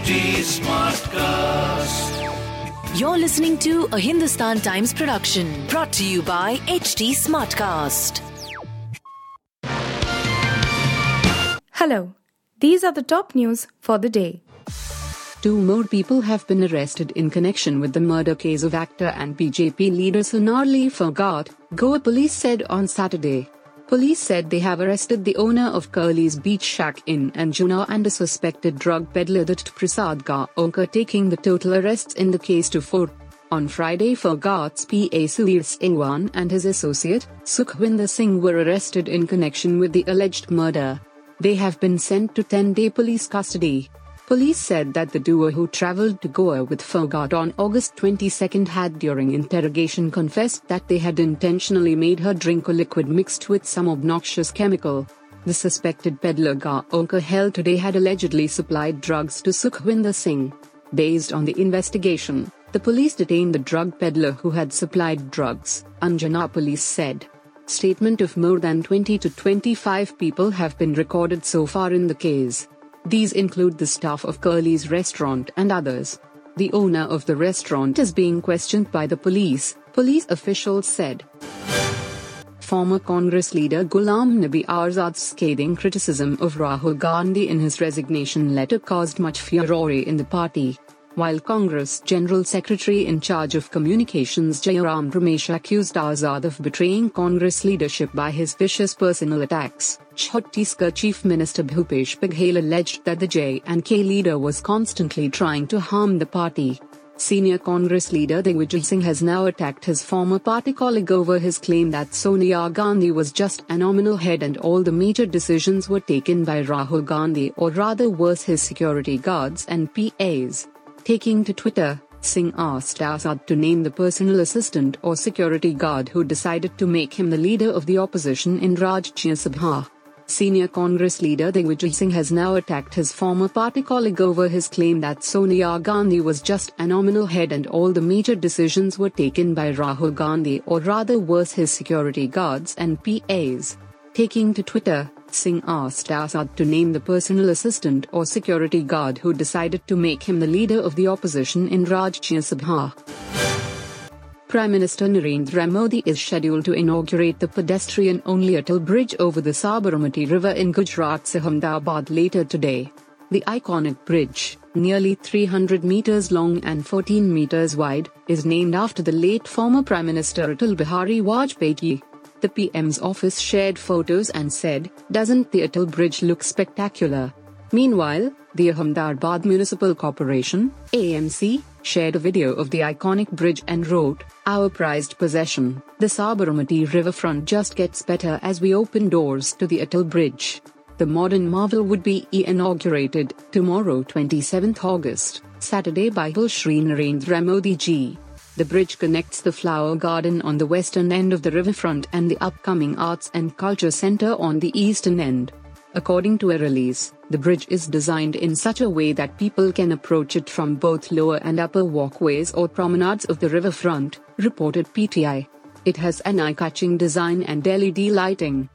HT Smartcast. You're listening to a Hindustan Times production brought to you by HT Smartcast. Hello, these are the top news for the day. Two more people have been arrested in connection with the murder case of actor and BJP leader Sonali Phogat, Goa police said on Saturday. Police said they have arrested the owner of Curly's Beach Shack in Anjuna and a suspected drug peddler Dutt Prasad Gaonkar taking the total arrests in the case to four. On Friday Phogat's PA Sudhir Sangwan and his associate, Sukhwinder Singh were arrested in connection with the alleged murder. They have been sent to 10-day police custody. Police said that the duo who traveled to Goa with Phogat on August 22 had during interrogation confessed that they had intentionally made her drink a liquid mixed with some obnoxious chemical. The suspected peddler Gaonkar held today had allegedly supplied drugs to Sukhwinder Singh. Based on the investigation, the police detained the drug peddler who had supplied drugs, Anjuna police said. Statement of more than 20 to 25 people have been recorded so far in the case. These include the staff of Curly's restaurant and others. The owner of the restaurant is being questioned by the police, police officials said. Former Congress leader Ghulam Nabi Azad's scathing criticism of Rahul Gandhi in his resignation letter caused much furore in the party. While Congress General Secretary in charge of communications Jairam Ramesh accused Azad of betraying Congress leadership by his vicious personal attacks, Chhattisgarh Chief Minister Bhupesh Baghel alleged that the J&K leader was constantly trying to harm the party. Senior Congress leader Digvijay Singh has now attacked his former party colleague over his claim that Sonia Gandhi was just a nominal head and all the major decisions were taken by Rahul Gandhi or rather worse his security guards and PAs. Taking to Twitter, Singh asked Azad to name the personal assistant or security guard who decided to make him the leader of the opposition in Rajya Sabha. Senior Congress leader Digvijay Singh has now attacked his former party colleague over his claim that Sonia Gandhi was just a nominal head and all the major decisions were taken by Rahul Gandhi or rather worse his security guards and PAs. Taking to Twitter, Singh asked Azad to name the personal assistant or security guard who decided to make him the leader of the opposition in Rajya Sabha. Prime Minister Narendra Modi is scheduled to inaugurate the pedestrian-only Atal Bridge over the Sabarmati River in Gujarat's Ahmedabad later today. The iconic bridge, nearly 300 meters long and 14 meters wide, is named after the late former Prime Minister Atal Bihari Vajpayee. The PM's office shared photos and said, Doesn't the Atal Bridge look spectacular? Meanwhile, the Ahmedabad Municipal Corporation, AMC, shared a video of the iconic bridge and wrote, Our prized possession, the Sabarmati riverfront just gets better as we open doors to the Atal Bridge. The modern marvel would be inaugurated tomorrow, 27th August, Saturday by Shri Narendra Modi ji. The bridge connects the flower garden on the western end of the riverfront and the upcoming Arts and Culture Center on the eastern end. According to a release, the bridge is designed in such a way that people can approach it from both lower and upper walkways or promenades of the riverfront, reported PTI. It has an eye-catching design and LED lighting.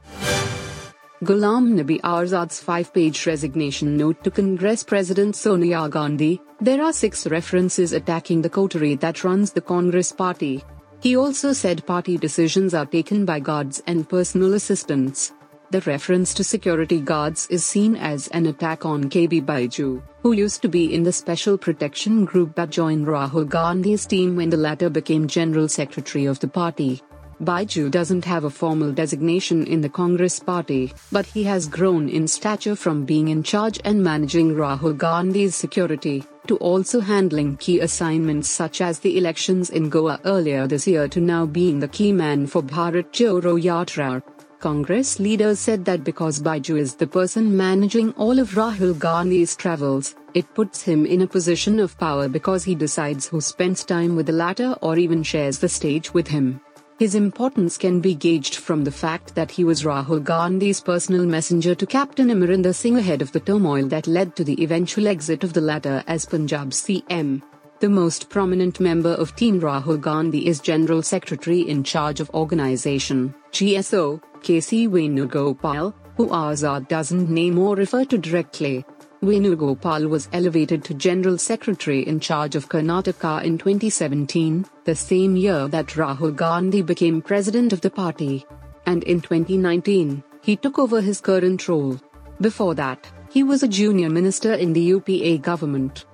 Ghulam Nabi Azad's five-page resignation note to Congress President Sonia Gandhi, there are six references attacking the coterie that runs the Congress party. He also said party decisions are taken by guards and personal assistants. The reference to security guards is seen as an attack on KB Baiju, who used to be in the special protection group that joined Rahul Gandhi's team when the latter became general secretary of the party. Baiju doesn't have a formal designation in the Congress party, but he has grown in stature from being in charge and managing Rahul Gandhi's security, to also handling key assignments such as the elections in Goa earlier this year to now being the key man for Bharat Jodo Yatra. Congress leaders said that because Baiju is the person managing all of Rahul Gandhi's travels, it puts him in a position of power because he decides who spends time with the latter or even shares the stage with him. His importance can be gauged from the fact that he was Rahul Gandhi's personal messenger to Captain Amarinder Singh ahead of the turmoil that led to the eventual exit of the latter as Punjab CM. The most prominent member of Team Rahul Gandhi is General Secretary in charge of Organization, GSO, KC Venugopal, who Azad doesn't name or refer to directly. Venugopal was elevated to General Secretary in charge of Karnataka in 2017, the same year that Rahul Gandhi became president of the party. And in 2019, he took over his current role. Before that, he was a junior minister in the UPA government.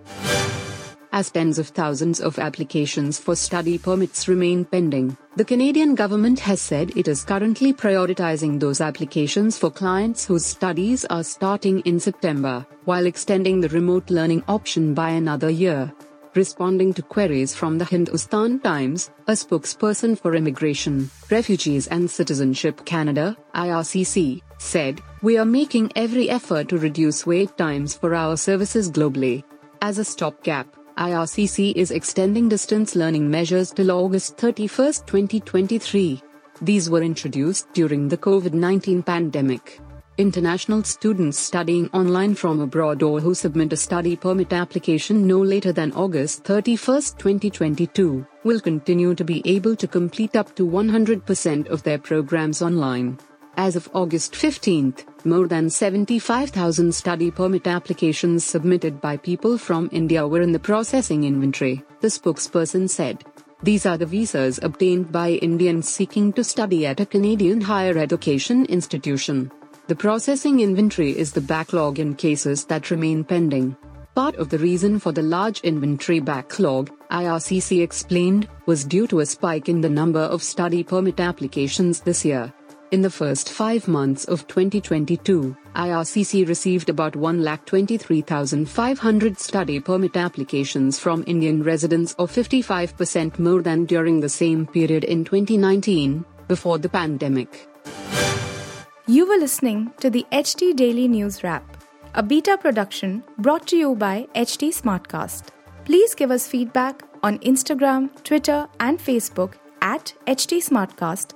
As tens of thousands of applications for study permits remain pending, the Canadian government has said it is currently prioritizing those applications for clients whose studies are starting in September, while extending the remote learning option by another year. Responding to queries from the Hindustan Times, a spokesperson for Immigration, Refugees and Citizenship Canada, IRCC, said, We are making every effort to reduce wait times for our services globally. As a stopgap, IRCC is extending distance learning measures till August 31, 2023. These were introduced during the COVID 19 pandemic. International students studying online from abroad or who submit a study permit application no later than August 31, 2022, will continue to be able to complete up to 100% of their programs online. As of August 15, more than 75,000 study permit applications submitted by people from India were in the processing inventory, the spokesperson said. These are the visas obtained by Indians seeking to study at a Canadian higher education institution. The processing inventory is the backlog in cases that remain pending. Part of the reason for the large inventory backlog, IRCC explained, was due to a spike in the number of study permit applications this year. In the first five months of 2022, IRCC received about 1,23,500 study permit applications from Indian residents or 55% more than during the same period in 2019, before the pandemic. You were listening to the HT Daily News Wrap, a beta production brought to you by HT Smartcast. Please give us feedback on Instagram, Twitter, and Facebook at HT Smartcast